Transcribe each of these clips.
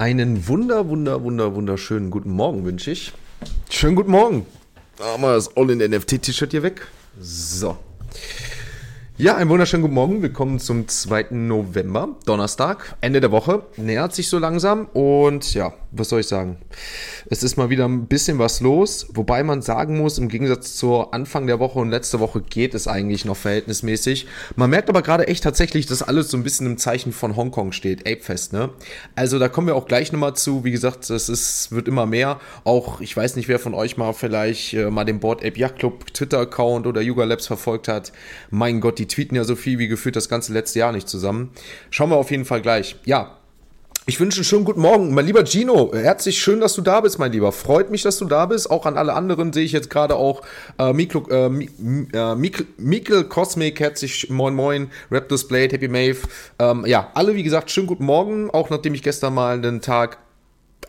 Einen wunder, wunder, wunder, wunderschönen guten Morgen wünsche ich. Schönen guten Morgen. Da haben wir das All-in-NFT-T-Shirt hier weg. So. Ja, einen wunderschönen guten Morgen. Willkommen zum 2. November, Donnerstag, Ende der Woche. Nähert sich so langsam und ja, was soll ich sagen? Es ist mal wieder ein bisschen was los, wobei man sagen muss, im Gegensatz zur Anfang der Woche und letzte Woche geht es eigentlich noch verhältnismäßig. Man merkt aber gerade echt tatsächlich, dass alles so ein bisschen im Zeichen von Hongkong steht, Apefest, ne? Also da kommen wir auch gleich nochmal zu. Wie gesagt, es ist, wird immer mehr. Auch, ich weiß nicht, wer von euch mal vielleicht äh, mal den Board Ape Yacht Club Twitter-Account oder Yuga Labs verfolgt hat. Mein Gott, die tweeten ja so viel wie gefühlt das ganze letzte Jahr nicht zusammen. Schauen wir auf jeden Fall gleich. Ja, ich wünsche einen schönen guten Morgen. Mein lieber Gino, herzlich schön, dass du da bist, mein Lieber. Freut mich, dass du da bist. Auch an alle anderen sehe ich jetzt gerade auch äh, Miklo, äh, äh, Mikl, Mikl Cosmic, herzlich moin moin, Raptors Blade, Happy Mave. Ähm, ja, alle wie gesagt, schönen guten Morgen. Auch nachdem ich gestern mal einen Tag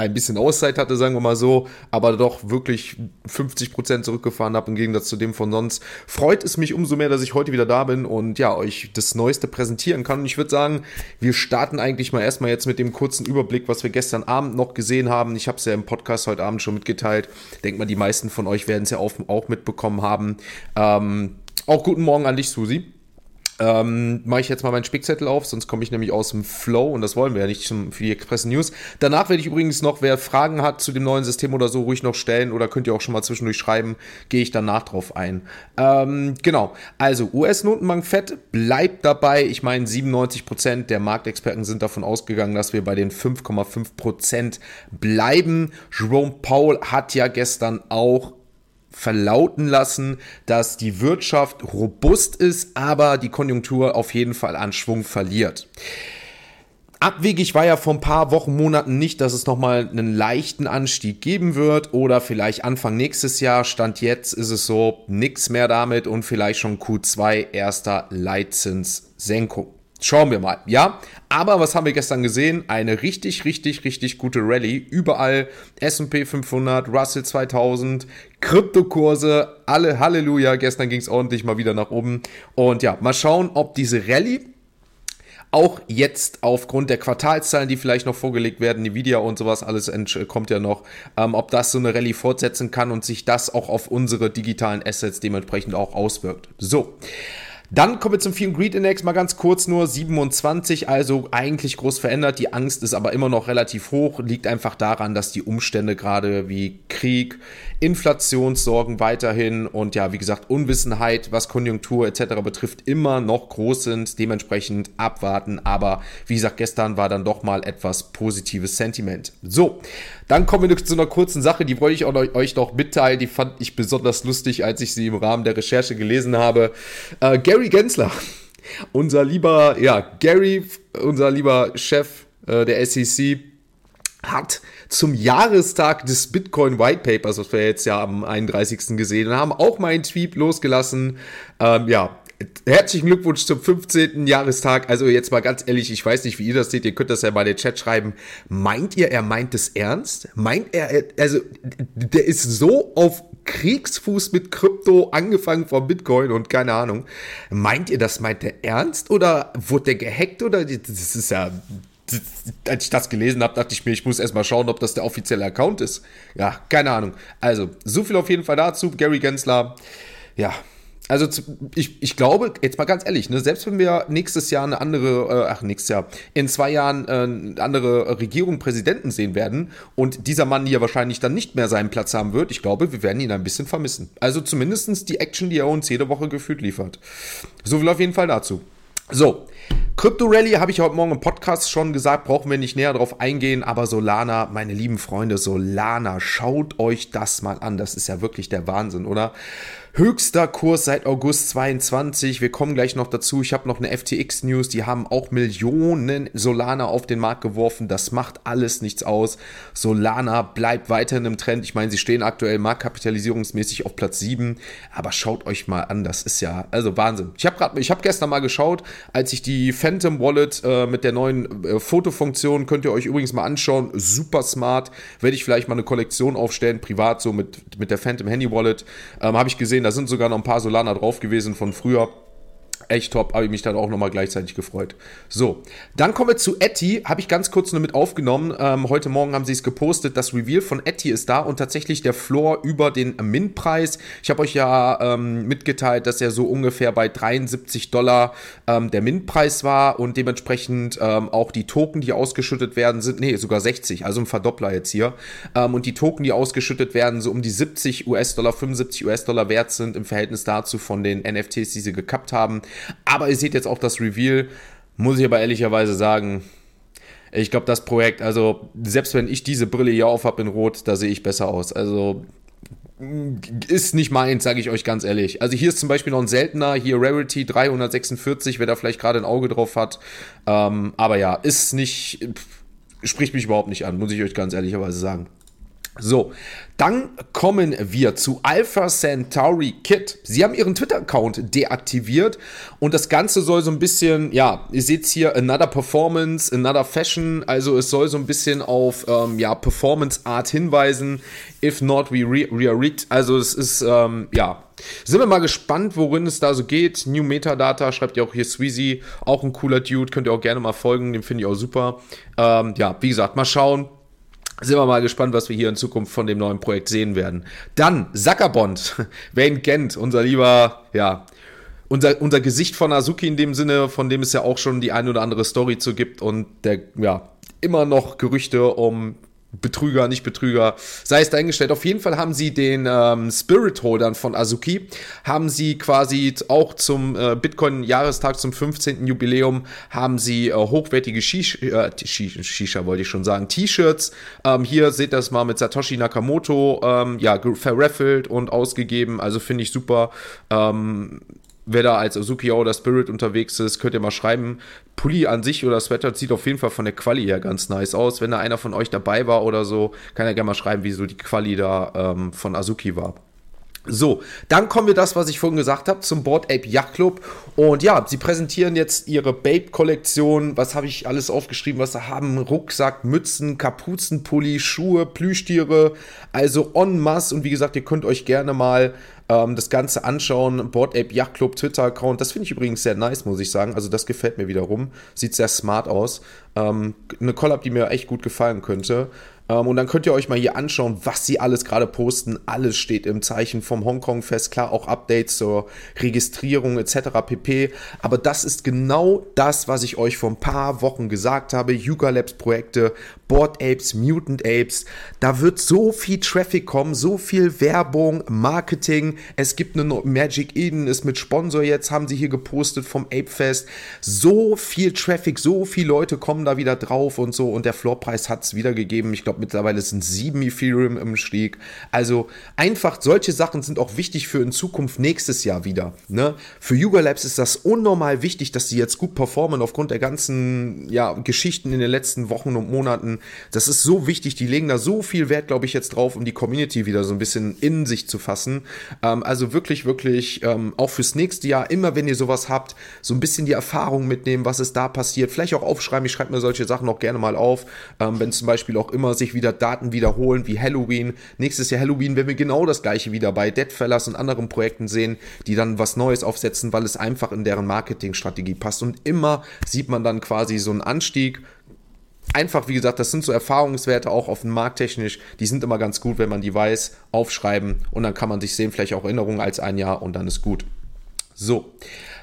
ein bisschen Auszeit hatte, sagen wir mal so, aber doch wirklich 50 Prozent zurückgefahren habe im Gegensatz zu dem von sonst, freut es mich umso mehr, dass ich heute wieder da bin und ja, euch das Neueste präsentieren kann. Und ich würde sagen, wir starten eigentlich mal erstmal jetzt mit dem kurzen Überblick, was wir gestern Abend noch gesehen haben. Ich habe es ja im Podcast heute Abend schon mitgeteilt. Denk mal, die meisten von euch werden es ja auch, auch mitbekommen haben. Ähm, auch guten Morgen an dich, Susi. Ähm, Mache ich jetzt mal meinen Spickzettel auf, sonst komme ich nämlich aus dem Flow und das wollen wir ja nicht zum, für die Express News. Danach werde ich übrigens noch, wer Fragen hat zu dem neuen System oder so, ruhig noch stellen oder könnt ihr auch schon mal zwischendurch schreiben, gehe ich danach drauf ein. Ähm, genau, also US-Notenbank Fett bleibt dabei. Ich meine, 97% der Marktexperten sind davon ausgegangen, dass wir bei den 5,5% bleiben. Jerome Powell hat ja gestern auch verlauten lassen, dass die Wirtschaft robust ist, aber die Konjunktur auf jeden Fall an Schwung verliert. Abwegig war ja vor ein paar Wochen, Monaten nicht, dass es nochmal einen leichten Anstieg geben wird oder vielleicht Anfang nächstes Jahr. Stand jetzt ist es so, nichts mehr damit und vielleicht schon Q2 erster Leitzinssenkung. Schauen wir mal, ja. Aber was haben wir gestern gesehen? Eine richtig, richtig, richtig gute Rallye. Überall S&P 500, Russell 2000, Kryptokurse, alle Halleluja. Gestern ging es ordentlich mal wieder nach oben. Und ja, mal schauen, ob diese Rallye auch jetzt aufgrund der Quartalszahlen, die vielleicht noch vorgelegt werden, Nvidia und sowas, alles kommt ja noch, ähm, ob das so eine Rallye fortsetzen kann und sich das auch auf unsere digitalen Assets dementsprechend auch auswirkt. So. Dann kommen wir zum Fear Greed Index, mal ganz kurz nur 27, also eigentlich groß verändert. Die Angst ist aber immer noch relativ hoch, liegt einfach daran, dass die Umstände gerade wie Krieg, Inflationssorgen weiterhin und ja, wie gesagt, Unwissenheit, was Konjunktur etc. betrifft, immer noch groß sind. Dementsprechend abwarten. Aber wie gesagt, gestern war dann doch mal etwas positives Sentiment. So, dann kommen wir zu einer kurzen Sache, die wollte ich euch noch mitteilen. Die fand ich besonders lustig, als ich sie im Rahmen der Recherche gelesen habe. Äh, Gary Gensler, unser lieber, ja, Gary, unser lieber Chef äh, der SEC, hat zum Jahrestag des Bitcoin White Papers, was wir jetzt ja am 31. gesehen haben, auch mal einen Tweet losgelassen. Ähm, ja, Herzlichen Glückwunsch zum 15. Jahrestag. Also jetzt mal ganz ehrlich, ich weiß nicht, wie ihr das seht. Ihr könnt das ja mal in den Chat schreiben. Meint ihr, er meint es ernst? Meint er, also der ist so auf Kriegsfuß mit Krypto angefangen von Bitcoin und keine Ahnung. Meint ihr, das meint er ernst oder wurde der gehackt oder das ist ja als ich das gelesen habe, dachte ich mir, ich muss erstmal schauen, ob das der offizielle Account ist. Ja, keine Ahnung. Also, so viel auf jeden Fall dazu. Gary Gensler, ja, also ich, ich glaube, jetzt mal ganz ehrlich, ne, selbst wenn wir nächstes Jahr eine andere, äh, ach nächstes Jahr, in zwei Jahren äh, eine andere Regierung, Präsidenten sehen werden und dieser Mann hier wahrscheinlich dann nicht mehr seinen Platz haben wird, ich glaube, wir werden ihn ein bisschen vermissen. Also zumindestens die Action, die er uns jede Woche gefühlt liefert. So viel auf jeden Fall dazu. So, Crypto Rally habe ich heute Morgen im Podcast schon gesagt, brauchen wir nicht näher drauf eingehen, aber Solana, meine lieben Freunde, Solana, schaut euch das mal an. Das ist ja wirklich der Wahnsinn, oder? Höchster Kurs seit August 22. Wir kommen gleich noch dazu. Ich habe noch eine FTX News. Die haben auch Millionen Solana auf den Markt geworfen. Das macht alles nichts aus. Solana bleibt weiterhin im Trend. Ich meine, sie stehen aktuell marktkapitalisierungsmäßig auf Platz 7. Aber schaut euch mal an. Das ist ja, also Wahnsinn. Ich habe gerade, gestern mal geschaut, als ich die Phantom Wallet äh, mit der neuen äh, Fotofunktion, könnt ihr euch übrigens mal anschauen. Super smart. Werde ich vielleicht mal eine Kollektion aufstellen, privat, so mit, mit der Phantom Handy Wallet. Ähm, habe ich gesehen, gesehen, da sind sogar noch ein paar Solana drauf gewesen von früher. Echt top, habe ich mich dann auch nochmal gleichzeitig gefreut. So, dann kommen wir zu Etty. Habe ich ganz kurz nur mit aufgenommen. Ähm, heute Morgen haben sie es gepostet. Das Reveal von Etty ist da und tatsächlich der Floor über den Min-Preis. Ich habe euch ja ähm, mitgeteilt, dass er so ungefähr bei 73 Dollar ähm, der Min-Preis war und dementsprechend ähm, auch die Token, die ausgeschüttet werden, sind, nee, sogar 60, also ein Verdoppler jetzt hier. Ähm, und die Token, die ausgeschüttet werden, so um die 70 US-Dollar, 75 US-Dollar wert sind im Verhältnis dazu von den NFTs, die sie gekappt haben. Aber ihr seht jetzt auch das Reveal, muss ich aber ehrlicherweise sagen, ich glaube, das Projekt, also selbst wenn ich diese Brille hier auf habe in Rot, da sehe ich besser aus. Also ist nicht meins, sage ich euch ganz ehrlich. Also hier ist zum Beispiel noch ein seltener, hier Rarity 346, wer da vielleicht gerade ein Auge drauf hat. Ähm, aber ja, ist nicht, spricht mich überhaupt nicht an, muss ich euch ganz ehrlicherweise sagen. So, dann kommen wir zu Alpha Centauri Kit. Sie haben ihren Twitter-Account deaktiviert und das Ganze soll so ein bisschen, ja, ihr seht hier, another Performance, another Fashion, also es soll so ein bisschen auf, ähm, ja, Performance Art hinweisen. If not, we re, re rigged. Also es ist, ähm, ja, sind wir mal gespannt, worin es da so geht. New Metadata, schreibt ihr auch hier Sweezy, auch ein cooler Dude, könnt ihr auch gerne mal folgen, den finde ich auch super. Ähm, ja, wie gesagt, mal schauen sind wir mal gespannt, was wir hier in Zukunft von dem neuen Projekt sehen werden. Dann Zuckerbond, wer ihn kennt, unser lieber, ja, unser, unser Gesicht von Azuki in dem Sinne, von dem es ja auch schon die ein oder andere Story zu gibt und der, ja, immer noch Gerüchte um Betrüger, nicht Betrüger, sei es dahingestellt. Auf jeden Fall haben sie den ähm, Spirit-Holdern von Azuki, haben sie quasi auch zum äh, Bitcoin-Jahrestag, zum 15. Jubiläum, haben sie äh, hochwertige Shisha, äh, Shisha wollte ich schon sagen, T-Shirts. Ähm, hier seht das mal mit Satoshi Nakamoto, ähm, ja, verraffelt und ausgegeben. Also finde ich super. Ähm, wer da als Azuki oder Spirit unterwegs ist, könnt ihr mal schreiben. Pulli an sich oder Sweater sieht auf jeden Fall von der Quali her ganz nice aus. Wenn da einer von euch dabei war oder so, kann er gerne mal schreiben, wie so die Quali da ähm, von Azuki war. So, dann kommen wir das, was ich vorhin gesagt habe, zum Board Ape Yacht Club. Und ja, sie präsentieren jetzt ihre Babe-Kollektion. Was habe ich alles aufgeschrieben, was sie haben? Rucksack, Mützen, Kapuzenpulli, Schuhe, Plüschtiere. Also en masse. Und wie gesagt, ihr könnt euch gerne mal ähm, das Ganze anschauen. Board Ape Yacht Club Twitter-Account. Das finde ich übrigens sehr nice, muss ich sagen. Also das gefällt mir wiederum. Sieht sehr smart aus. Ähm, eine Collab, die mir echt gut gefallen könnte. Ähm, und dann könnt ihr euch mal hier anschauen, was sie alles gerade posten. Alles steht im Zeichen vom Hongkong-Fest. Klar, auch Updates zur Registrierung etc. pp. Aber das ist genau das, was ich euch vor ein paar Wochen gesagt habe. Yuga Labs Projekte, Board Apes, Mutant Apes. Da wird so viel Traffic kommen, so viel Werbung, Marketing. Es gibt eine Magic Eden, ist mit Sponsor jetzt, haben sie hier gepostet vom Ape Fest. So viel Traffic, so viele Leute kommen da wieder drauf und so. Und der Floorpreis hat es wiedergegeben. Ich glaube, mittlerweile sind sieben Ethereum im Stieg. Also einfach solche Sachen sind auch wichtig für in Zukunft nächstes Jahr wieder. Ne? Für Yuga Labs ist das unnormal wichtig, dass sie jetzt gut performen aufgrund der ganzen ja, Geschichten in den letzten Wochen und Monaten. Das ist so wichtig. Die legen da so viel Wert, glaube ich, jetzt drauf, um die Community wieder so ein bisschen in sich zu fassen. Ähm, also wirklich, wirklich ähm, auch fürs nächste Jahr, immer wenn ihr sowas habt, so ein bisschen die Erfahrung mitnehmen, was ist da passiert. Vielleicht auch aufschreiben. Ich schreibe mir solche Sachen auch gerne mal auf, ähm, wenn zum Beispiel auch immer sich wieder Daten wiederholen wie Halloween. Nächstes Jahr Halloween werden wir genau das gleiche wieder bei Deadfellas und anderen Projekten sehen, die dann was Neues aufsetzen, weil es einfach in deren Marketingstrategie passt. Und immer sieht man dann quasi so einen Anstieg einfach, wie gesagt, das sind so Erfahrungswerte auch auf dem Markt technisch, die sind immer ganz gut, wenn man die weiß, aufschreiben und dann kann man sich sehen, vielleicht auch Erinnerungen als ein Jahr und dann ist gut. So,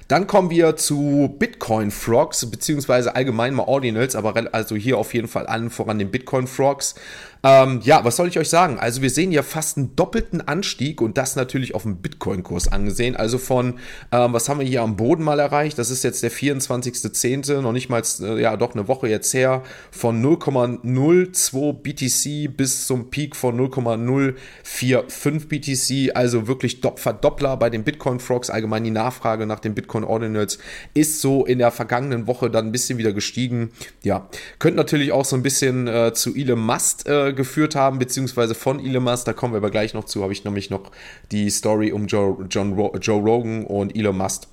dann kommen wir zu Bitcoin Frogs, beziehungsweise allgemein mal Ordinals, aber also hier auf jeden Fall allen voran den Bitcoin Frogs. Ähm, ja, was soll ich euch sagen? Also wir sehen ja fast einen doppelten Anstieg und das natürlich auf dem Bitcoin-Kurs angesehen. Also von, ähm, was haben wir hier am Boden mal erreicht? Das ist jetzt der 24.10., noch nicht mal, äh, ja doch eine Woche jetzt her, von 0,02 BTC bis zum Peak von 0,045 BTC. Also wirklich Verdoppler bei den Bitcoin-Frogs. Allgemein die Nachfrage nach den Bitcoin-Ordinals ist so in der vergangenen Woche dann ein bisschen wieder gestiegen. Ja, könnte natürlich auch so ein bisschen äh, zu Elon Musk äh, geführt haben, beziehungsweise von Elon Musk, da kommen wir aber gleich noch zu, habe ich nämlich noch die Story um Joe, John, Joe Rogan und Elon Musk.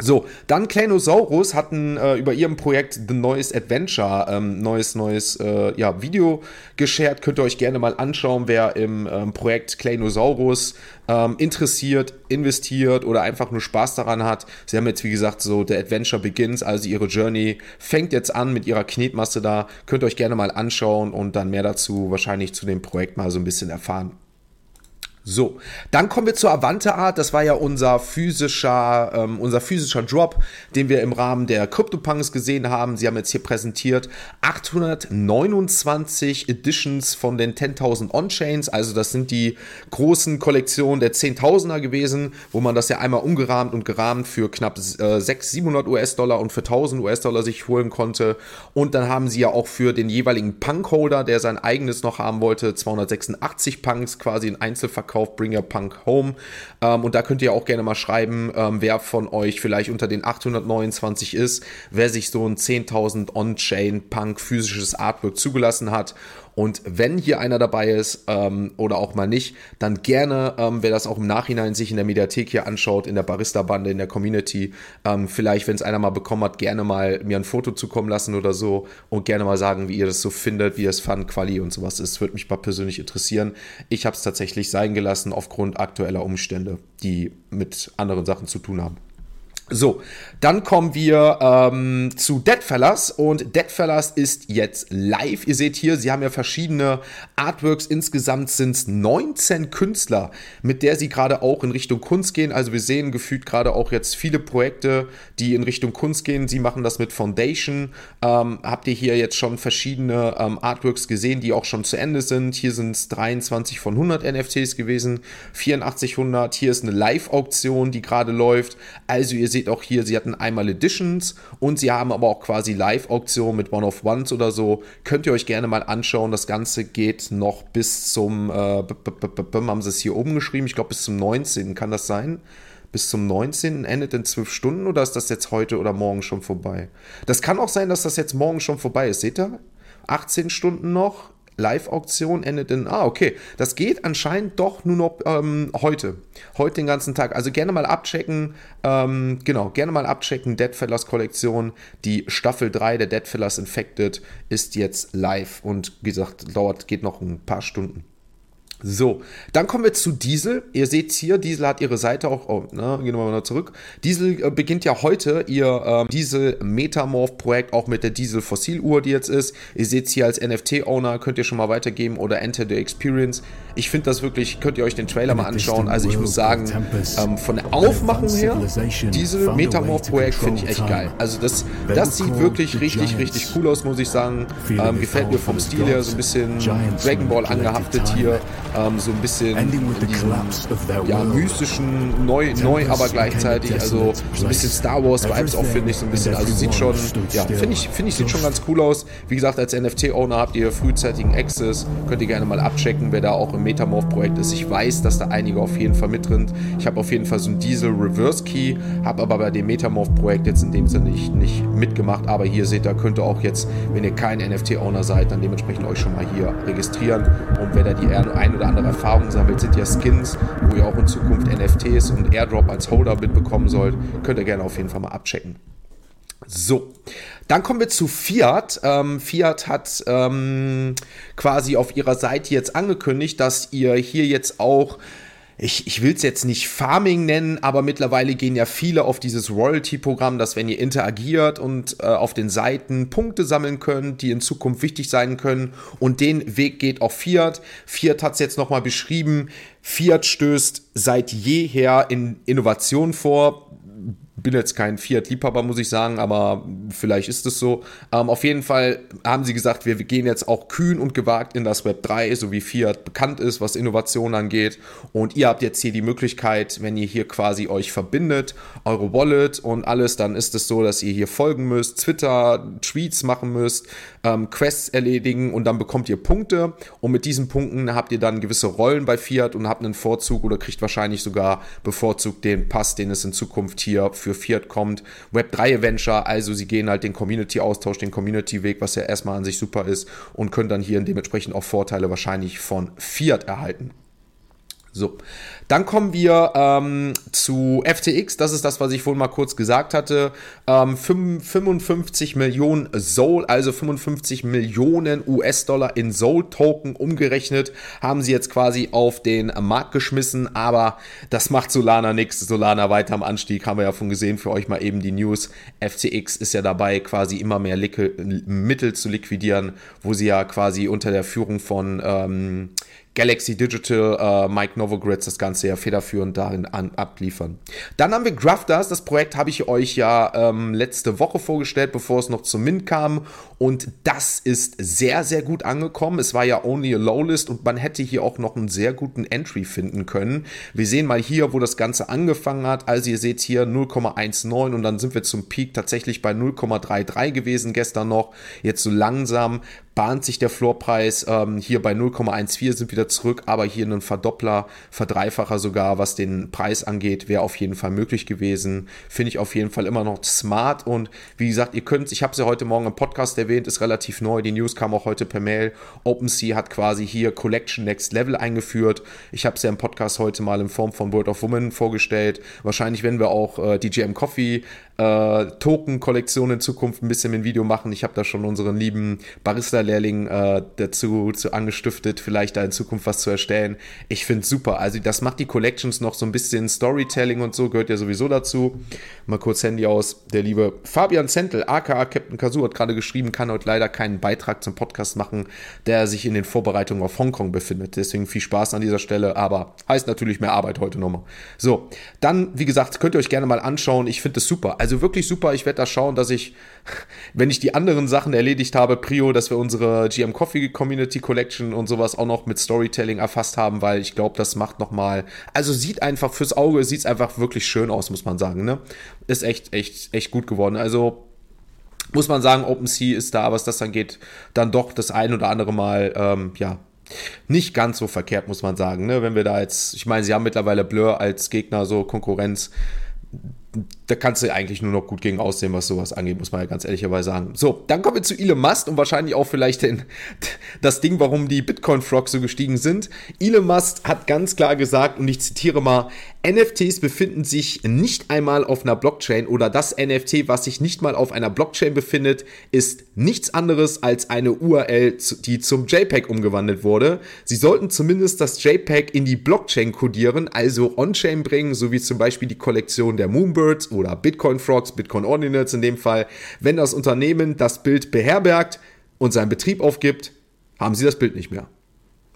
So, dann Klenosaurus hatten äh, über ihrem Projekt The Noise Adventure ähm, neues, neues äh, ja, Video geshared. Könnt ihr euch gerne mal anschauen, wer im ähm, Projekt Klenosaurus ähm, interessiert, investiert oder einfach nur Spaß daran hat. Sie haben jetzt, wie gesagt, so The Adventure Begins, also ihre Journey fängt jetzt an mit ihrer Knetmasse da. Könnt ihr euch gerne mal anschauen und dann mehr dazu wahrscheinlich zu dem Projekt mal so ein bisschen erfahren. So, dann kommen wir zur Avante Art. Das war ja unser physischer, ähm, unser physischer Drop, den wir im Rahmen der CryptoPunks gesehen haben. Sie haben jetzt hier präsentiert 829 Editions von den 10.000 On-Chains. Also das sind die großen Kollektionen der 10.000er gewesen, wo man das ja einmal umgerahmt und gerahmt für knapp äh, 600, 700 US-Dollar und für 1000 US-Dollar sich holen konnte. Und dann haben sie ja auch für den jeweiligen Punk-Holder, der sein eigenes noch haben wollte, 286 Punks quasi in Einzelverkauf gekauft, Bring Your Punk Home. Ähm, und da könnt ihr auch gerne mal schreiben, ähm, wer von euch vielleicht unter den 829 ist, wer sich so ein 10.000 On-Chain Punk physisches Artwork zugelassen hat und wenn hier einer dabei ist ähm, oder auch mal nicht, dann gerne, ähm, wer das auch im Nachhinein sich in der Mediathek hier anschaut, in der Barista-Bande, in der Community, ähm, vielleicht, wenn es einer mal bekommen hat, gerne mal mir ein Foto zukommen lassen oder so und gerne mal sagen, wie ihr das so findet, wie ihr es fand, Quali und sowas. Das würde mich mal persönlich interessieren. Ich habe es tatsächlich sein gelassen aufgrund aktueller Umstände, die mit anderen Sachen zu tun haben. So, dann kommen wir ähm, zu Deadfellas und Deadfellas ist jetzt live. Ihr seht hier, sie haben ja verschiedene Artworks. Insgesamt sind es 19 Künstler, mit der sie gerade auch in Richtung Kunst gehen. Also wir sehen gefühlt gerade auch jetzt viele Projekte, die in Richtung Kunst gehen. Sie machen das mit Foundation. Ähm, habt ihr hier jetzt schon verschiedene ähm, Artworks gesehen, die auch schon zu Ende sind. Hier sind es 23 von 100 NFTs gewesen, 8400. Hier ist eine Live-Auktion, die gerade läuft. Also ihr seht seht auch hier, sie hatten einmal Editions und sie haben aber auch quasi Live-Auktionen mit One-of-Ones oder so. Könnt ihr euch gerne mal anschauen. Das Ganze geht noch bis zum, äh, haben sie es hier oben geschrieben, ich glaube bis zum 19. Kann das sein? bis zum 19. endet in 12 Stunden oder ist das jetzt heute oder morgen schon vorbei? Das kann auch sein, dass das jetzt morgen schon vorbei ist. Seht ihr? 18 Stunden noch. Live-Auktion endet in, ah, okay, das geht anscheinend doch nur noch ähm, heute. Heute den ganzen Tag. Also gerne mal abchecken, ähm, genau, gerne mal abchecken. Deadfellas Kollektion, die Staffel 3 der Deadfellas Infected ist jetzt live und wie gesagt, dauert, geht noch ein paar Stunden. So, dann kommen wir zu Diesel. Ihr seht hier, Diesel hat ihre Seite auch, oh, ne, gehen wir mal zurück. Diesel äh, beginnt ja heute ihr ähm, Diesel Metamorph Projekt auch mit der Diesel Fossiluhr, die jetzt ist. Ihr seht hier als NFT-Owner, könnt ihr schon mal weitergeben oder Enter the Experience. Ich finde das wirklich, könnt ihr euch den Trailer mal anschauen. Also ich muss sagen, ähm, von der Aufmachung her, Diesel Metamorph Projekt finde ich echt geil. Also das, das sieht wirklich richtig, richtig cool aus, muss ich sagen. Ähm, gefällt mir vom Stil her so ein bisschen Dragon Ball angehaftet hier ähm, so ein bisschen in diesem ja, mystischen, neu, neu aber gleichzeitig, also so ein bisschen Star Wars Vibes auch finde ich so ein bisschen, also sieht schon, ja, finde ich, finde ich, sieht schon ganz cool aus. Wie gesagt, als NFT-Owner habt ihr frühzeitigen Access, könnt ihr gerne mal abchecken, wer da auch im Metamorph-Projekt ist. Ich weiß, dass da einige auf jeden Fall mit drin. Ich habe auf jeden Fall so einen Diesel Reverse Key, habe aber bei dem Metamorph-Projekt jetzt in dem Sinne nicht, nicht mitgemacht, aber hier seht ihr, könnt ihr auch jetzt, wenn ihr kein NFT-Owner seid, dann dementsprechend euch schon mal hier registrieren und wer da die ein oder andere Erfahrung sammelt, sind ja Skins, wo ihr auch in Zukunft NFTs und Airdrop als Holder mitbekommen sollt. Könnt ihr gerne auf jeden Fall mal abchecken. So, dann kommen wir zu Fiat. Ähm, Fiat hat ähm, quasi auf ihrer Seite jetzt angekündigt, dass ihr hier jetzt auch ich, ich will es jetzt nicht Farming nennen, aber mittlerweile gehen ja viele auf dieses Royalty-Programm, dass wenn ihr interagiert und äh, auf den Seiten Punkte sammeln könnt, die in Zukunft wichtig sein können. Und den Weg geht auch Fiat. Fiat hat es jetzt nochmal beschrieben. Fiat stößt seit jeher in Innovation vor bin jetzt kein Fiat-Liebhaber, muss ich sagen, aber vielleicht ist es so. Ähm, auf jeden Fall haben sie gesagt, wir, gehen jetzt auch kühn und gewagt in das Web 3, so wie Fiat bekannt ist, was Innovation angeht. Und ihr habt jetzt hier die Möglichkeit, wenn ihr hier quasi euch verbindet, eure Wallet und alles, dann ist es so, dass ihr hier folgen müsst, Twitter, Tweets machen müsst, ähm, Quests erledigen und dann bekommt ihr Punkte. Und mit diesen Punkten habt ihr dann gewisse Rollen bei Fiat und habt einen Vorzug oder kriegt wahrscheinlich sogar bevorzugt den Pass, den es in Zukunft hier für Fiat kommt. Web 3 Adventure, also sie gehen halt den Community-Austausch, den Community-Weg, was ja erstmal an sich super ist und können dann hier dementsprechend auch Vorteile wahrscheinlich von Fiat erhalten. So, dann kommen wir ähm, zu FTX. Das ist das, was ich vorhin mal kurz gesagt hatte. Ähm, 55 Millionen Soul, also 55 Millionen US-Dollar in Soul-Token umgerechnet, haben sie jetzt quasi auf den Markt geschmissen. Aber das macht Solana nichts. Solana weiter am Anstieg, haben wir ja schon gesehen. Für euch mal eben die News. FTX ist ja dabei, quasi immer mehr Mittel zu liquidieren, wo sie ja quasi unter der Führung von ähm, Galaxy Digital, äh, Mike Novogratz das Ganze ja federführend darin an, abliefern. Dann haben wir Grafters, das Projekt habe ich euch ja ähm, letzte Woche vorgestellt, bevor es noch zum Mint kam und das ist sehr, sehr gut angekommen. Es war ja only a low list und man hätte hier auch noch einen sehr guten Entry finden können. Wir sehen mal hier, wo das Ganze angefangen hat. Also ihr seht hier 0,19 und dann sind wir zum Peak tatsächlich bei 0,33 gewesen gestern noch. Jetzt so langsam bahnt sich der Floorpreis ähm, hier bei 0,14 sind wieder zurück, aber hier ein Verdoppler, Verdreifacher sogar, was den Preis angeht, wäre auf jeden Fall möglich gewesen. Finde ich auf jeden Fall immer noch smart und wie gesagt, ihr könnt, ich habe es ja heute Morgen im Podcast erwähnt, ist relativ neu, die News kam auch heute per Mail. OpenSea hat quasi hier Collection Next Level eingeführt. Ich habe es ja im Podcast heute mal in Form von World of Women vorgestellt. Wahrscheinlich werden wir auch äh, die GM Coffee äh, Token-Kollektion in Zukunft ein bisschen ein Video machen. Ich habe da schon unseren lieben Barista-Lehrling äh, dazu zu angestiftet, vielleicht da in Zukunft was zu erstellen. Ich finde super. Also das macht die Collections noch so ein bisschen Storytelling und so, gehört ja sowieso dazu. Mal kurz Handy aus. Der liebe Fabian Zentel, aka Captain Kazoo, hat gerade geschrieben, kann heute leider keinen Beitrag zum Podcast machen, der sich in den Vorbereitungen auf Hongkong befindet. Deswegen viel Spaß an dieser Stelle, aber heißt natürlich mehr Arbeit heute nochmal. So, dann, wie gesagt, könnt ihr euch gerne mal anschauen. Ich finde es super. Also wirklich super. Ich werde da schauen, dass ich, wenn ich die anderen Sachen erledigt habe, Prio, dass wir unsere GM Coffee Community Collection und sowas auch noch mit Storytelling erfasst haben, weil ich glaube, das macht nochmal, also sieht einfach fürs Auge, sieht es einfach wirklich schön aus, muss man sagen. Ne? Ist echt, echt, echt gut geworden. Also muss man sagen, OpenSea ist da, was das angeht, dann doch das ein oder andere Mal, ähm, ja, nicht ganz so verkehrt, muss man sagen. Ne? Wenn wir da jetzt, ich meine, sie haben mittlerweile Blur als Gegner, so Konkurrenz da kannst du eigentlich nur noch gut gegen aussehen, was sowas angeht, muss man ja ganz ehrlicherweise sagen. So, dann kommen wir zu Elon Musk und wahrscheinlich auch vielleicht den, das Ding, warum die Bitcoin-Frogs so gestiegen sind. Elon Musk hat ganz klar gesagt, und ich zitiere mal, NFTs befinden sich nicht einmal auf einer Blockchain oder das NFT, was sich nicht mal auf einer Blockchain befindet, ist nichts anderes als eine URL, die zum JPEG umgewandelt wurde. Sie sollten zumindest das JPEG in die Blockchain codieren, also On-Chain bringen, so wie zum Beispiel die Kollektion der Moonbirds oder Bitcoin Frogs, Bitcoin Ordinals in dem Fall. Wenn das Unternehmen das Bild beherbergt und seinen Betrieb aufgibt, haben sie das Bild nicht mehr.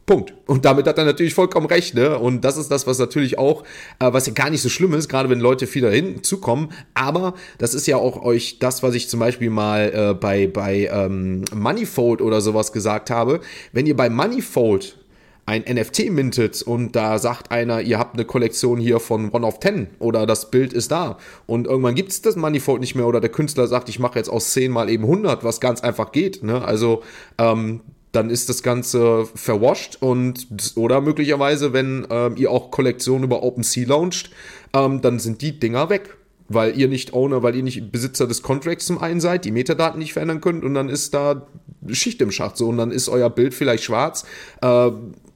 Punkt. Und damit hat er natürlich vollkommen recht, ne? Und das ist das, was natürlich auch, äh, was ja gar nicht so schlimm ist, gerade wenn Leute viel dahin zukommen. Aber das ist ja auch euch das, was ich zum Beispiel mal äh, bei, bei ähm, Moneyfold oder sowas gesagt habe. Wenn ihr bei Moneyfold ein NFT mintet und da sagt einer, ihr habt eine Kollektion hier von One of Ten oder das Bild ist da und irgendwann gibt es das Moneyfold nicht mehr oder der Künstler sagt, ich mache jetzt aus 10 mal eben 100, was ganz einfach geht. Ne? Also ähm, dann ist das Ganze verwascht und oder möglicherweise, wenn ähm, ihr auch Kollektionen über OpenSea launcht, ähm, dann sind die Dinger weg. Weil ihr nicht Owner, weil ihr nicht Besitzer des Contracts zum einen seid, die Metadaten nicht verändern könnt und dann ist da Schicht im Schacht so und dann ist euer Bild vielleicht schwarz. Äh,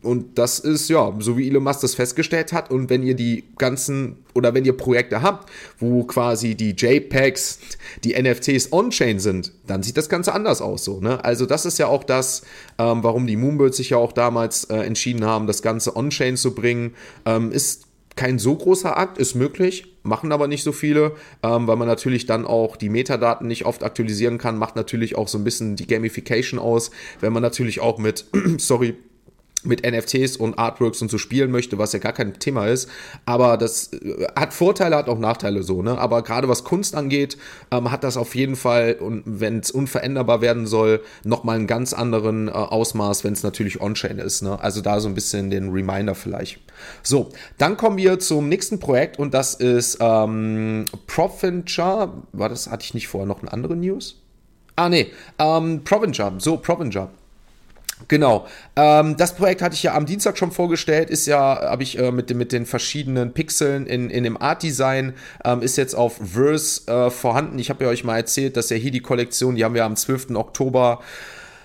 und das ist ja, so wie Elon Musk das festgestellt hat. Und wenn ihr die ganzen oder wenn ihr Projekte habt, wo quasi die JPEGs, die NFTs on-chain sind, dann sieht das Ganze anders aus. So, ne? Also das ist ja auch das, ähm, warum die Moonbirds sich ja auch damals äh, entschieden haben, das Ganze on-chain zu bringen. Ähm, ist kein so großer Akt, ist möglich, machen aber nicht so viele, ähm, weil man natürlich dann auch die Metadaten nicht oft aktualisieren kann, macht natürlich auch so ein bisschen die Gamification aus, wenn man natürlich auch mit, sorry, mit NFTs und Artworks und so spielen möchte, was ja gar kein Thema ist. Aber das äh, hat Vorteile, hat auch Nachteile so, ne? Aber gerade was Kunst angeht, ähm, hat das auf jeden Fall, und wenn es unveränderbar werden soll, nochmal einen ganz anderen äh, Ausmaß, wenn es natürlich On-Chain ist, ne? Also da so ein bisschen den Reminder vielleicht. So, dann kommen wir zum nächsten Projekt und das ist ähm, Proventure. War das, hatte ich nicht vorher noch eine andere News? Ah, nee, ähm, Proventure. So, Proventure. Genau. Ähm, das Projekt hatte ich ja am Dienstag schon vorgestellt, ist ja, habe ich äh, mit, mit den verschiedenen Pixeln in, in dem Art-Design, ähm, ist jetzt auf Verse äh, vorhanden. Ich habe ja euch mal erzählt, dass ja hier die Kollektion, die haben wir am 12. Oktober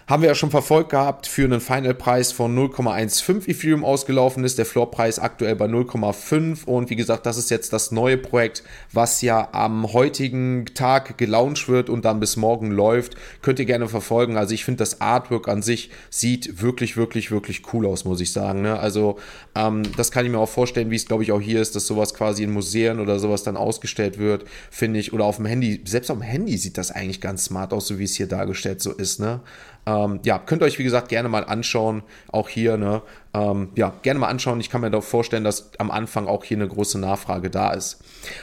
haben wir ja schon verfolgt gehabt, für einen Final-Preis von 0,15 Ethereum ausgelaufen ist. Der Floorpreis aktuell bei 0,5 und wie gesagt, das ist jetzt das neue Projekt, was ja am heutigen Tag gelauncht wird und dann bis morgen läuft. Könnt ihr gerne verfolgen. Also ich finde, das Artwork an sich sieht wirklich, wirklich, wirklich cool aus, muss ich sagen. Ne? Also ähm, das kann ich mir auch vorstellen, wie es glaube ich auch hier ist, dass sowas quasi in Museen oder sowas dann ausgestellt wird, finde ich. Oder auf dem Handy, selbst auf dem Handy sieht das eigentlich ganz smart aus, so wie es hier dargestellt so ist. Ne? Ähm, ja, könnt ihr euch wie gesagt gerne mal anschauen, auch hier, ne? Ähm, ja, gerne mal anschauen. Ich kann mir doch vorstellen, dass am Anfang auch hier eine große Nachfrage da ist.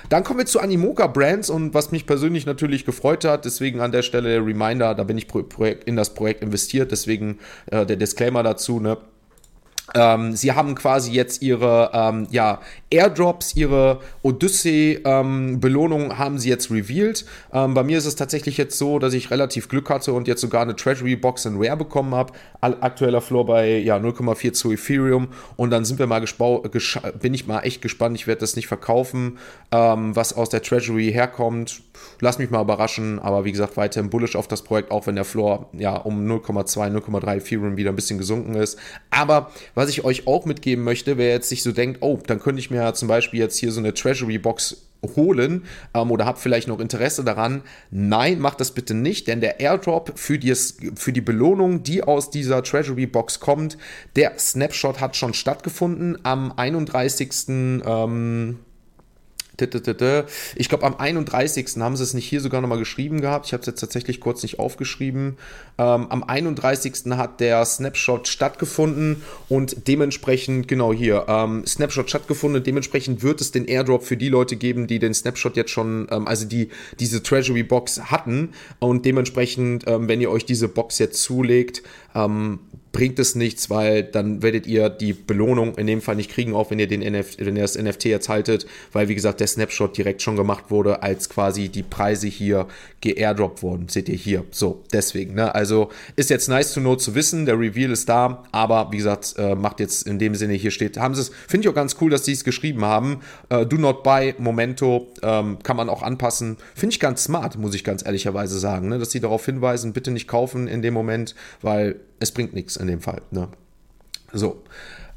Dann kommen wir zu Animoca Brands und was mich persönlich natürlich gefreut hat, deswegen an der Stelle der Reminder, da bin ich in das Projekt investiert, deswegen äh, der Disclaimer dazu, ne? Ähm, sie haben quasi jetzt ihre ähm, ja, Airdrops, ihre Odyssey-Belohnung ähm, haben sie jetzt revealed. Ähm, bei mir ist es tatsächlich jetzt so, dass ich relativ Glück hatte und jetzt sogar eine Treasury Box in Rare bekommen habe. Aktueller Floor bei ja, 0,42 Ethereum. Und dann sind wir mal bin ich mal echt gespannt. Ich werde das nicht verkaufen, ähm, was aus der Treasury herkommt. Lass mich mal überraschen. Aber wie gesagt, weiterhin bullish auf das Projekt, auch wenn der Floor ja um 0,2, 0,3 Ethereum wieder ein bisschen gesunken ist. Aber was ich euch auch mitgeben möchte, wer jetzt sich so denkt, oh, dann könnte ich mir zum Beispiel jetzt hier so eine Treasury Box holen ähm, oder habt vielleicht noch Interesse daran. Nein, macht das bitte nicht, denn der Airdrop für die, für die Belohnung, die aus dieser Treasury Box kommt, der Snapshot hat schon stattgefunden am 31. Ähm, ich glaube, am 31. haben sie es nicht hier sogar nochmal geschrieben gehabt. Ich habe es jetzt tatsächlich kurz nicht aufgeschrieben. Ähm, am 31. hat der Snapshot stattgefunden und dementsprechend, genau hier, ähm, Snapshot stattgefunden. Dementsprechend wird es den Airdrop für die Leute geben, die den Snapshot jetzt schon, ähm, also die diese Treasury Box hatten. Und dementsprechend, ähm, wenn ihr euch diese Box jetzt zulegt, ähm, bringt es nichts, weil dann werdet ihr die Belohnung in dem Fall nicht kriegen, auch wenn ihr den NFT, wenn ihr das NFT jetzt haltet, weil wie gesagt der Snapshot direkt schon gemacht wurde, als quasi die Preise hier geairdroppt wurden. Seht ihr hier. So, deswegen, ne? Also ist jetzt nice to know zu wissen, der Reveal ist da, aber wie gesagt, äh, macht jetzt in dem Sinne hier steht, haben sie es, finde ich auch ganz cool, dass sie es geschrieben haben. Äh, do not buy, Momento, ähm, kann man auch anpassen. Finde ich ganz smart, muss ich ganz ehrlicherweise sagen, ne? dass sie darauf hinweisen, bitte nicht kaufen in dem Moment, weil es bringt nichts in dem Fall. Ne? So.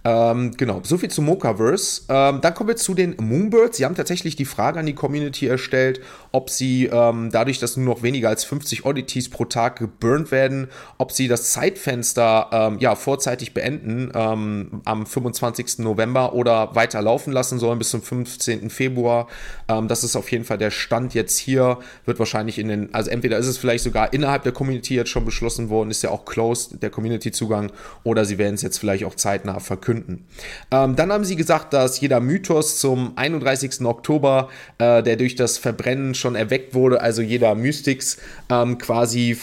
Ähm, genau, soviel zu Mochaverse. Ähm, dann kommen wir zu den Moonbirds. Sie haben tatsächlich die Frage an die Community erstellt, ob sie ähm, dadurch, dass nur noch weniger als 50 Oddities pro Tag geburnt werden, ob sie das Zeitfenster ähm, ja, vorzeitig beenden ähm, am 25. November oder weiter laufen lassen sollen bis zum 15. Februar. Ähm, das ist auf jeden Fall der Stand jetzt hier. Wird wahrscheinlich in den, also entweder ist es vielleicht sogar innerhalb der Community jetzt schon beschlossen worden, ist ja auch closed, der Community-Zugang, oder sie werden es jetzt vielleicht auch zeitnah verkünden. Ähm, dann haben sie gesagt, dass jeder Mythos zum 31. Oktober, äh, der durch das Verbrennen schon erweckt wurde, also jeder Mystics ähm, quasi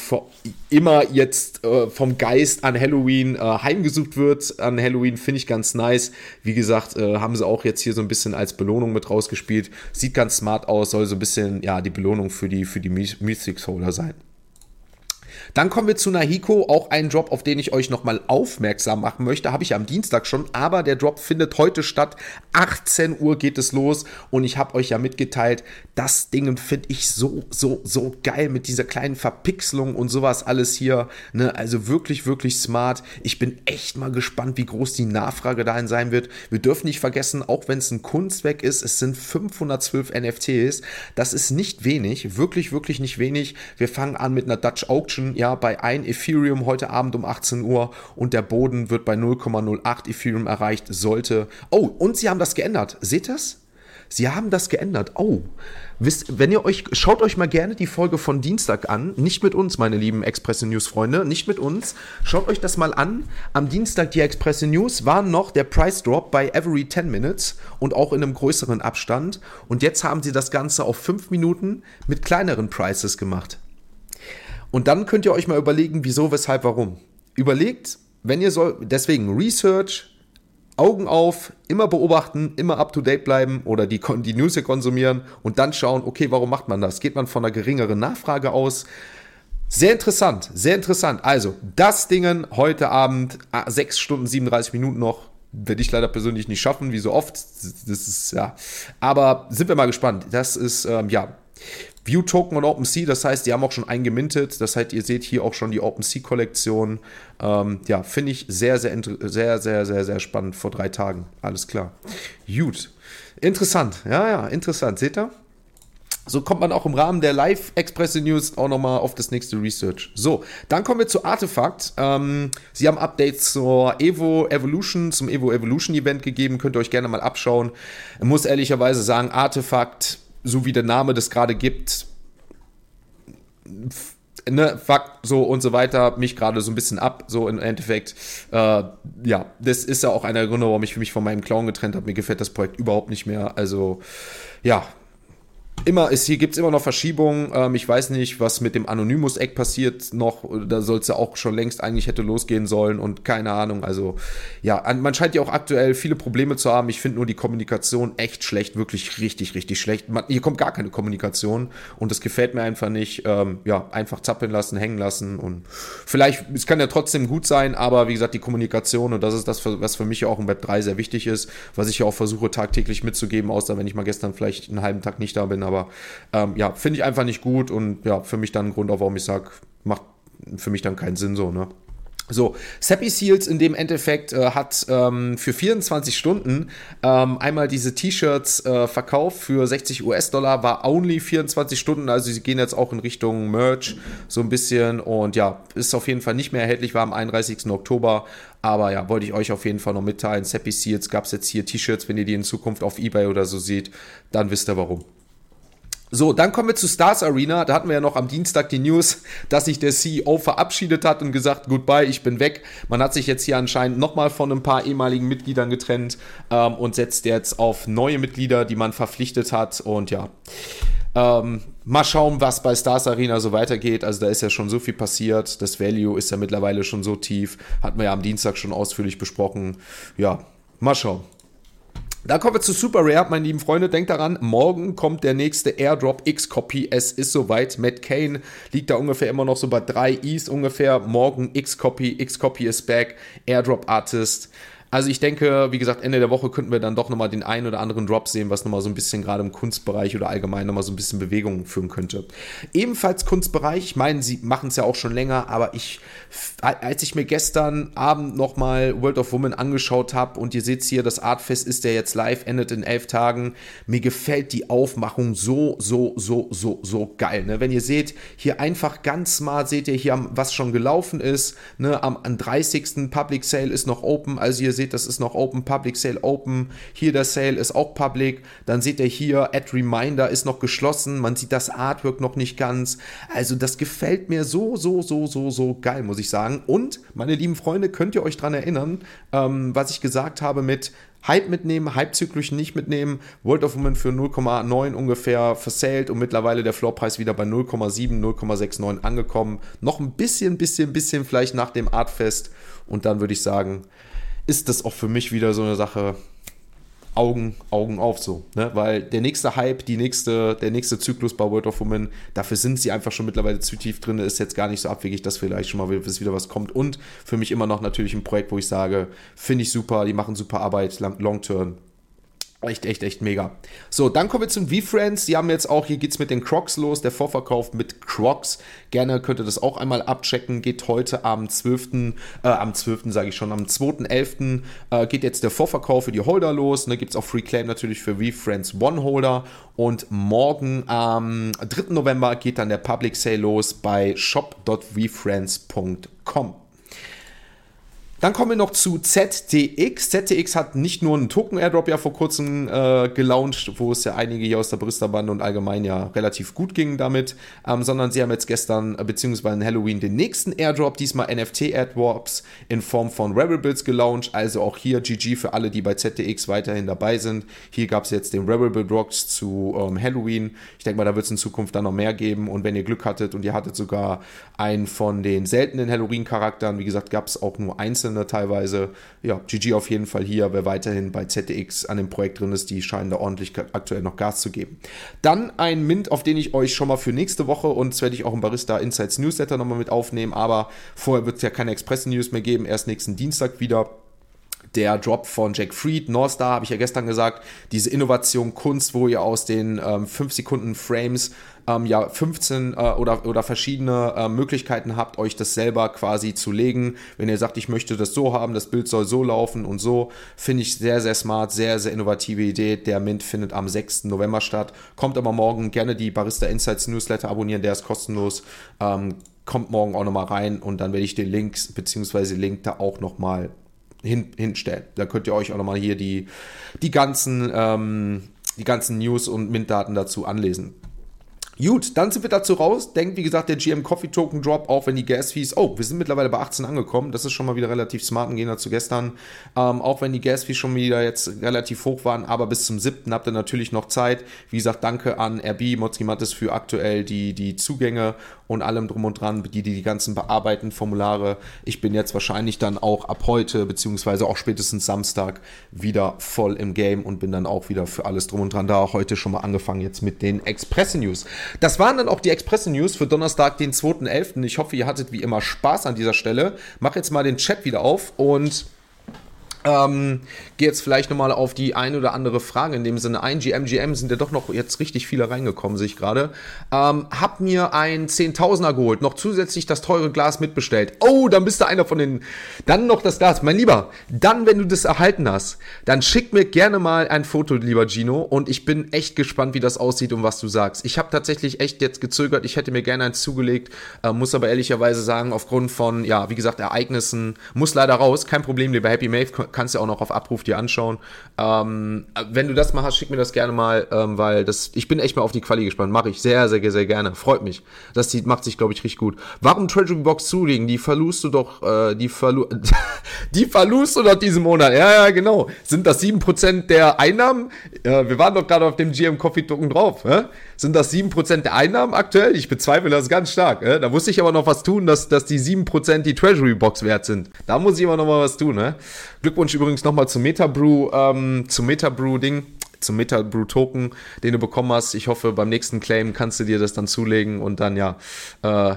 immer jetzt äh, vom Geist an Halloween äh, heimgesucht wird. An Halloween finde ich ganz nice. Wie gesagt, äh, haben sie auch jetzt hier so ein bisschen als Belohnung mit rausgespielt. Sieht ganz smart aus, soll so ein bisschen ja die Belohnung für die, für die Mystics Holder sein. Dann kommen wir zu Nahiko, auch ein Drop, auf den ich euch nochmal aufmerksam machen möchte. Habe ich am Dienstag schon, aber der Drop findet heute statt. 18 Uhr geht es los und ich habe euch ja mitgeteilt, das Ding finde ich so, so, so geil mit dieser kleinen Verpixelung und sowas alles hier. Ne? Also wirklich, wirklich smart. Ich bin echt mal gespannt, wie groß die Nachfrage dahin sein wird. Wir dürfen nicht vergessen, auch wenn es ein Kunstwerk ist, es sind 512 NFTs. Das ist nicht wenig, wirklich, wirklich nicht wenig. Wir fangen an mit einer Dutch Auction ja bei 1 Ethereum heute Abend um 18 Uhr und der Boden wird bei 0,08 Ethereum erreicht sollte. Oh, und sie haben das geändert. Seht das? Sie haben das geändert. Oh, wisst, wenn ihr euch, schaut euch mal gerne die Folge von Dienstag an. Nicht mit uns, meine lieben Express News Freunde, nicht mit uns. Schaut euch das mal an. Am Dienstag die Express News waren noch der Price Drop bei every 10 Minutes und auch in einem größeren Abstand. Und jetzt haben sie das Ganze auf 5 Minuten mit kleineren Prices gemacht. Und dann könnt ihr euch mal überlegen, wieso, weshalb, warum. Überlegt, wenn ihr soll, deswegen Research, Augen auf, immer beobachten, immer up to date bleiben oder die, die News hier konsumieren und dann schauen, okay, warum macht man das? Geht man von einer geringeren Nachfrage aus? Sehr interessant, sehr interessant. Also, das Dingen heute Abend, 6 ah, Stunden 37 Minuten noch, werde ich leider persönlich nicht schaffen, wie so oft. Das ist, ja. Aber sind wir mal gespannt. Das ist, ähm, ja, View Token und OpenSea, das heißt, die haben auch schon eingemintet. Das heißt, ihr seht hier auch schon die OpenSea-Kollektion. Ähm, ja, finde ich sehr, sehr, sehr, sehr, sehr, sehr spannend vor drei Tagen. Alles klar. Gut. Interessant. Ja, ja, interessant. Seht ihr? So kommt man auch im Rahmen der Live Express News auch nochmal auf das nächste Research. So, dann kommen wir zu Artefakt. Ähm, sie haben Updates zur Evo Evolution, zum Evo Evolution Event gegeben. Könnt ihr euch gerne mal abschauen. Ich muss ehrlicherweise sagen, Artefakt, so wie der Name das gerade gibt, ne, fuck, so und so weiter, mich gerade so ein bisschen ab, so im Endeffekt. Äh, ja, das ist ja auch einer der Gründe, warum ich mich von meinem Clown getrennt habe. Mir gefällt das Projekt überhaupt nicht mehr. Also, ja, immer ist, hier gibt es immer noch Verschiebungen. Ähm, ich weiß nicht, was mit dem Anonymous-Eck passiert noch. Da soll es ja auch schon längst eigentlich hätte losgehen sollen und keine Ahnung. Also, ja, man scheint ja auch aktuell viele Probleme zu haben. Ich finde nur die Kommunikation echt schlecht, wirklich richtig, richtig schlecht. Man, hier kommt gar keine Kommunikation und das gefällt mir einfach nicht. Ähm, ja, einfach zappeln lassen, hängen lassen und vielleicht, es kann ja trotzdem gut sein, aber wie gesagt, die Kommunikation und das ist das, was für mich auch im Web 3 sehr wichtig ist, was ich ja auch versuche tagtäglich mitzugeben, außer wenn ich mal gestern vielleicht einen halben Tag nicht da bin, aber ähm, ja, finde ich einfach nicht gut und ja, für mich dann ein Grund, auch warum ich sage, macht für mich dann keinen Sinn so, ne? So, Sappy Seals in dem Endeffekt äh, hat ähm, für 24 Stunden ähm, einmal diese T-Shirts äh, verkauft für 60 US-Dollar, war only 24 Stunden, also sie gehen jetzt auch in Richtung Merch so ein bisschen und ja, ist auf jeden Fall nicht mehr erhältlich, war am 31. Oktober, aber ja, wollte ich euch auf jeden Fall noch mitteilen. Sappy Seals gab es jetzt hier T-Shirts, wenn ihr die in Zukunft auf Ebay oder so seht, dann wisst ihr warum. So, dann kommen wir zu Stars Arena. Da hatten wir ja noch am Dienstag die News, dass sich der CEO verabschiedet hat und gesagt, goodbye, ich bin weg. Man hat sich jetzt hier anscheinend nochmal von ein paar ehemaligen Mitgliedern getrennt ähm, und setzt jetzt auf neue Mitglieder, die man verpflichtet hat. Und ja, ähm, mal schauen, was bei Stars Arena so weitergeht. Also da ist ja schon so viel passiert. Das Value ist ja mittlerweile schon so tief. Hatten wir ja am Dienstag schon ausführlich besprochen. Ja, mal schauen. Dann kommen wir zu Super Rare, meine lieben Freunde. Denkt daran, morgen kommt der nächste Airdrop X-Copy. Es ist soweit. Matt Kane liegt da ungefähr immer noch so bei 3 Is ungefähr. Morgen X-Copy. X-Copy ist back. Airdrop Artist. Also ich denke, wie gesagt, Ende der Woche könnten wir dann doch nochmal den einen oder anderen Drop sehen, was nochmal so ein bisschen gerade im Kunstbereich oder allgemein nochmal so ein bisschen Bewegung führen könnte. Ebenfalls Kunstbereich, ich meine, sie machen es ja auch schon länger, aber ich, als ich mir gestern Abend nochmal World of Women angeschaut habe und ihr seht hier, das Artfest ist ja jetzt live, endet in elf Tagen, mir gefällt die Aufmachung so, so, so, so, so geil. Ne? Wenn ihr seht, hier einfach ganz smart seht ihr hier, was schon gelaufen ist. Ne? Am, am 30. Public Sale ist noch open, also ihr seht, das ist noch Open, Public Sale Open. Hier der Sale ist auch Public. Dann seht ihr hier, Add Reminder ist noch geschlossen. Man sieht das Artwork noch nicht ganz. Also das gefällt mir so, so, so, so, so geil, muss ich sagen. Und, meine lieben Freunde, könnt ihr euch daran erinnern, ähm, was ich gesagt habe mit Hype mitnehmen, Hype-Zyklen nicht mitnehmen. World of Women für 0,9 ungefähr versailt und mittlerweile der Floorpreis wieder bei 0,7, 0,69 angekommen. Noch ein bisschen, bisschen, bisschen vielleicht nach dem Artfest. Und dann würde ich sagen, ist das auch für mich wieder so eine Sache, Augen, Augen auf so. Ne? Weil der nächste Hype, die nächste, der nächste Zyklus bei World of Women, dafür sind sie einfach schon mittlerweile zu tief drin, ist jetzt gar nicht so abwegig, dass vielleicht schon mal wieder was kommt. Und für mich immer noch natürlich ein Projekt, wo ich sage, finde ich super, die machen super Arbeit, long term, Echt, echt, echt mega. So, dann kommen wir zum V-Friends. Die haben jetzt auch, hier geht es mit den Crocs los, der Vorverkauf mit Crocs. Gerne könnt ihr das auch einmal abchecken. Geht heute am 12., äh, am 12. sage ich schon, am 2.11. Äh, geht jetzt der Vorverkauf für die Holder los. Da ne, gibt es auch Free Claim natürlich für V-Friends One Holder. Und morgen am 3. November geht dann der Public Sale los bei shop.vfriends.com. Dann kommen wir noch zu ZTX. ZTX hat nicht nur einen Token-Airdrop ja vor kurzem äh, gelauncht, wo es ja einige hier aus der Brüsterbande und allgemein ja relativ gut ging damit, ähm, sondern sie haben jetzt gestern äh, beziehungsweise an Halloween den nächsten Airdrop, diesmal NFT-Airdrops in Form von Rebel-Builds gelauncht. Also auch hier GG für alle, die bei ZTX weiterhin dabei sind. Hier gab es jetzt den Build Rocks zu ähm, Halloween. Ich denke mal, da wird es in Zukunft dann noch mehr geben. Und wenn ihr Glück hattet und ihr hattet sogar einen von den seltenen Halloween-Charakteren, wie gesagt, gab es auch nur einzelne Einzelne teilweise. Ja, GG auf jeden Fall hier, wer weiterhin bei ZDX an dem Projekt drin ist, die scheinen da ordentlich aktuell noch Gas zu geben. Dann ein Mint, auf den ich euch schon mal für nächste Woche und das werde ich auch im Barista Insights Newsletter nochmal mit aufnehmen, aber vorher wird es ja keine Express News mehr geben, erst nächsten Dienstag wieder der Drop von Jack Fried, North Star, habe ich ja gestern gesagt, diese Innovation Kunst, wo ihr aus den ähm, 5 Sekunden Frames ähm, ja 15 äh, oder, oder verschiedene äh, Möglichkeiten habt, euch das selber quasi zu legen. Wenn ihr sagt, ich möchte das so haben, das Bild soll so laufen und so, finde ich sehr, sehr smart, sehr, sehr innovative Idee. Der Mint findet am 6. November statt. Kommt aber morgen gerne die Barista Insights Newsletter abonnieren, der ist kostenlos. Ähm, kommt morgen auch nochmal rein und dann werde ich den Links bzw. Link da auch nochmal hin, hinstellen. Da könnt ihr euch auch nochmal hier die, die ganzen, ähm, die ganzen News und Mint-Daten dazu anlesen. Gut, dann sind wir dazu raus. Denkt, wie gesagt, der GM Coffee Token Drop, auch wenn die Gas Fees, oh, wir sind mittlerweile bei 18 angekommen. Das ist schon mal wieder relativ smart Gegensatz zu gestern. Ähm, auch wenn die Gas Fees schon wieder jetzt relativ hoch waren, aber bis zum 7. habt ihr natürlich noch Zeit. Wie gesagt, danke an RB, Motzki Mattes für aktuell die, die Zugänge und allem drum und dran, die, die die ganzen bearbeiten, Formulare. Ich bin jetzt wahrscheinlich dann auch ab heute, beziehungsweise auch spätestens Samstag wieder voll im Game und bin dann auch wieder für alles drum und dran da. Heute schon mal angefangen jetzt mit den Express News. Das waren dann auch die Express News für Donnerstag, den 2.11. Ich hoffe, ihr hattet wie immer Spaß an dieser Stelle. Mach jetzt mal den Chat wieder auf und ähm, Gehe jetzt vielleicht nochmal auf die ein oder andere Frage in dem Sinne ein. GMGM sind ja doch noch jetzt richtig viele reingekommen, sehe ich gerade. Ähm, hab mir ein 10.000er geholt, noch zusätzlich das teure Glas mitbestellt. Oh, dann bist du einer von den. Dann noch das Glas. Mein Lieber, dann, wenn du das erhalten hast, dann schick mir gerne mal ein Foto, lieber Gino. Und ich bin echt gespannt, wie das aussieht und was du sagst. Ich habe tatsächlich echt jetzt gezögert. Ich hätte mir gerne eins zugelegt, äh, muss aber ehrlicherweise sagen, aufgrund von, ja, wie gesagt, Ereignissen, muss leider raus. Kein Problem, lieber Happy Mave kannst du auch noch auf Abruf dir anschauen. Ähm, wenn du das mal hast, schick mir das gerne mal, ähm, weil das, ich bin echt mal auf die Quali gespannt. Mache ich sehr, sehr, sehr gerne. Freut mich. Das sieht, macht sich, glaube ich, richtig gut. Warum Treasury Box zulegen? Die verlust du doch, äh, die verlu die verlust du doch diesen Monat. Ja, ja, genau. Sind das 7% der Einnahmen? Äh, wir waren doch gerade auf dem GM Coffee Token drauf. Äh? Sind das 7% der Einnahmen aktuell? Ich bezweifle das ganz stark. Äh? Da muss ich aber noch was tun, dass, dass die 7% die Treasury Box wert sind. Da muss ich aber noch mal was tun. Ne? Glückwunsch übrigens nochmal zum Metabrew, ähm, zum Metabrew-Ding zum Metabrew Token, den du bekommen hast. Ich hoffe, beim nächsten Claim kannst du dir das dann zulegen und dann ja, äh,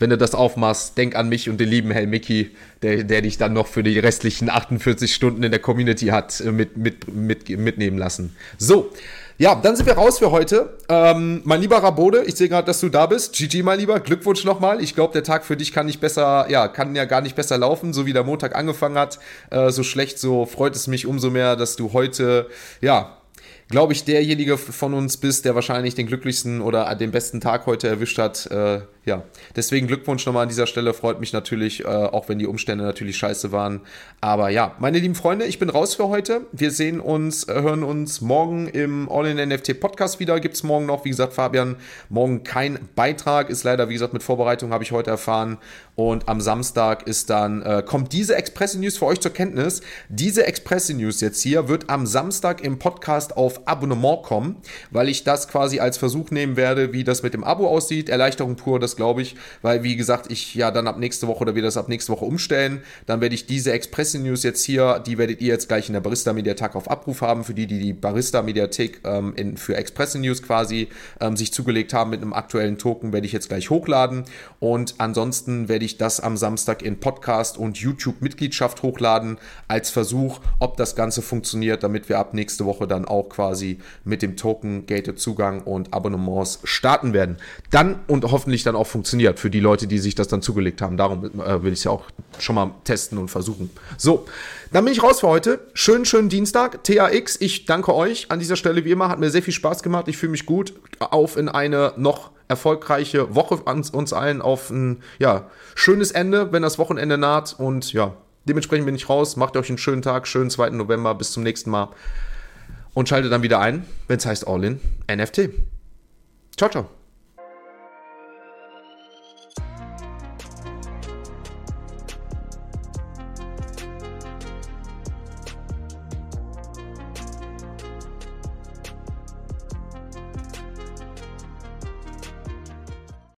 wenn du das aufmachst, denk an mich und den lieben Hell Mickey, der, der dich dann noch für die restlichen 48 Stunden in der Community hat äh, mit, mit, mit, mitnehmen lassen. So, ja, dann sind wir raus für heute. Ähm, mein lieber Rabode, ich sehe gerade, dass du da bist. GG, mein Lieber, Glückwunsch nochmal. Ich glaube, der Tag für dich kann nicht besser, ja, kann ja gar nicht besser laufen, so wie der Montag angefangen hat. Äh, so schlecht, so freut es mich umso mehr, dass du heute, ja, glaube ich, derjenige von uns bist, der wahrscheinlich den glücklichsten oder den besten Tag heute erwischt hat. Äh, ja, deswegen Glückwunsch nochmal an dieser Stelle. Freut mich natürlich, äh, auch wenn die Umstände natürlich scheiße waren. Aber ja, meine lieben Freunde, ich bin raus für heute. Wir sehen uns, äh, hören uns morgen im All-in-NFT Podcast wieder. Gibt es morgen noch, wie gesagt, Fabian, morgen kein Beitrag. Ist leider, wie gesagt, mit Vorbereitung habe ich heute erfahren. Und am Samstag ist dann, äh, kommt diese Express News für euch zur Kenntnis. Diese Express News jetzt hier wird am Samstag im Podcast auf Abonnement kommen, weil ich das quasi als Versuch nehmen werde, wie das mit dem Abo aussieht. Erleichterung pur, das glaube ich, weil, wie gesagt, ich ja dann ab nächste Woche oder wir das ab nächste Woche umstellen. Dann werde ich diese Express-News jetzt hier, die werdet ihr jetzt gleich in der Barista-Mediathek auf Abruf haben, für die, die die Barista-Mediathek ähm, in, für Express-News quasi ähm, sich zugelegt haben mit einem aktuellen Token, werde ich jetzt gleich hochladen. Und ansonsten werde ich das am Samstag in Podcast und YouTube-Mitgliedschaft hochladen, als Versuch, ob das Ganze funktioniert, damit wir ab nächste Woche dann auch quasi mit dem Token Gated Zugang und Abonnements starten werden. Dann und hoffentlich dann auch auch funktioniert für die Leute, die sich das dann zugelegt haben. Darum äh, will ich es ja auch schon mal testen und versuchen. So, dann bin ich raus für heute. Schönen, schönen Dienstag. TAX, ich danke euch an dieser Stelle wie immer. Hat mir sehr viel Spaß gemacht. Ich fühle mich gut. Auf in eine noch erfolgreiche Woche an uns allen auf ein ja, schönes Ende, wenn das Wochenende naht. Und ja, dementsprechend bin ich raus. Macht euch einen schönen Tag, schönen 2. November. Bis zum nächsten Mal. Und schaltet dann wieder ein, wenn es heißt All in NFT. Ciao, ciao.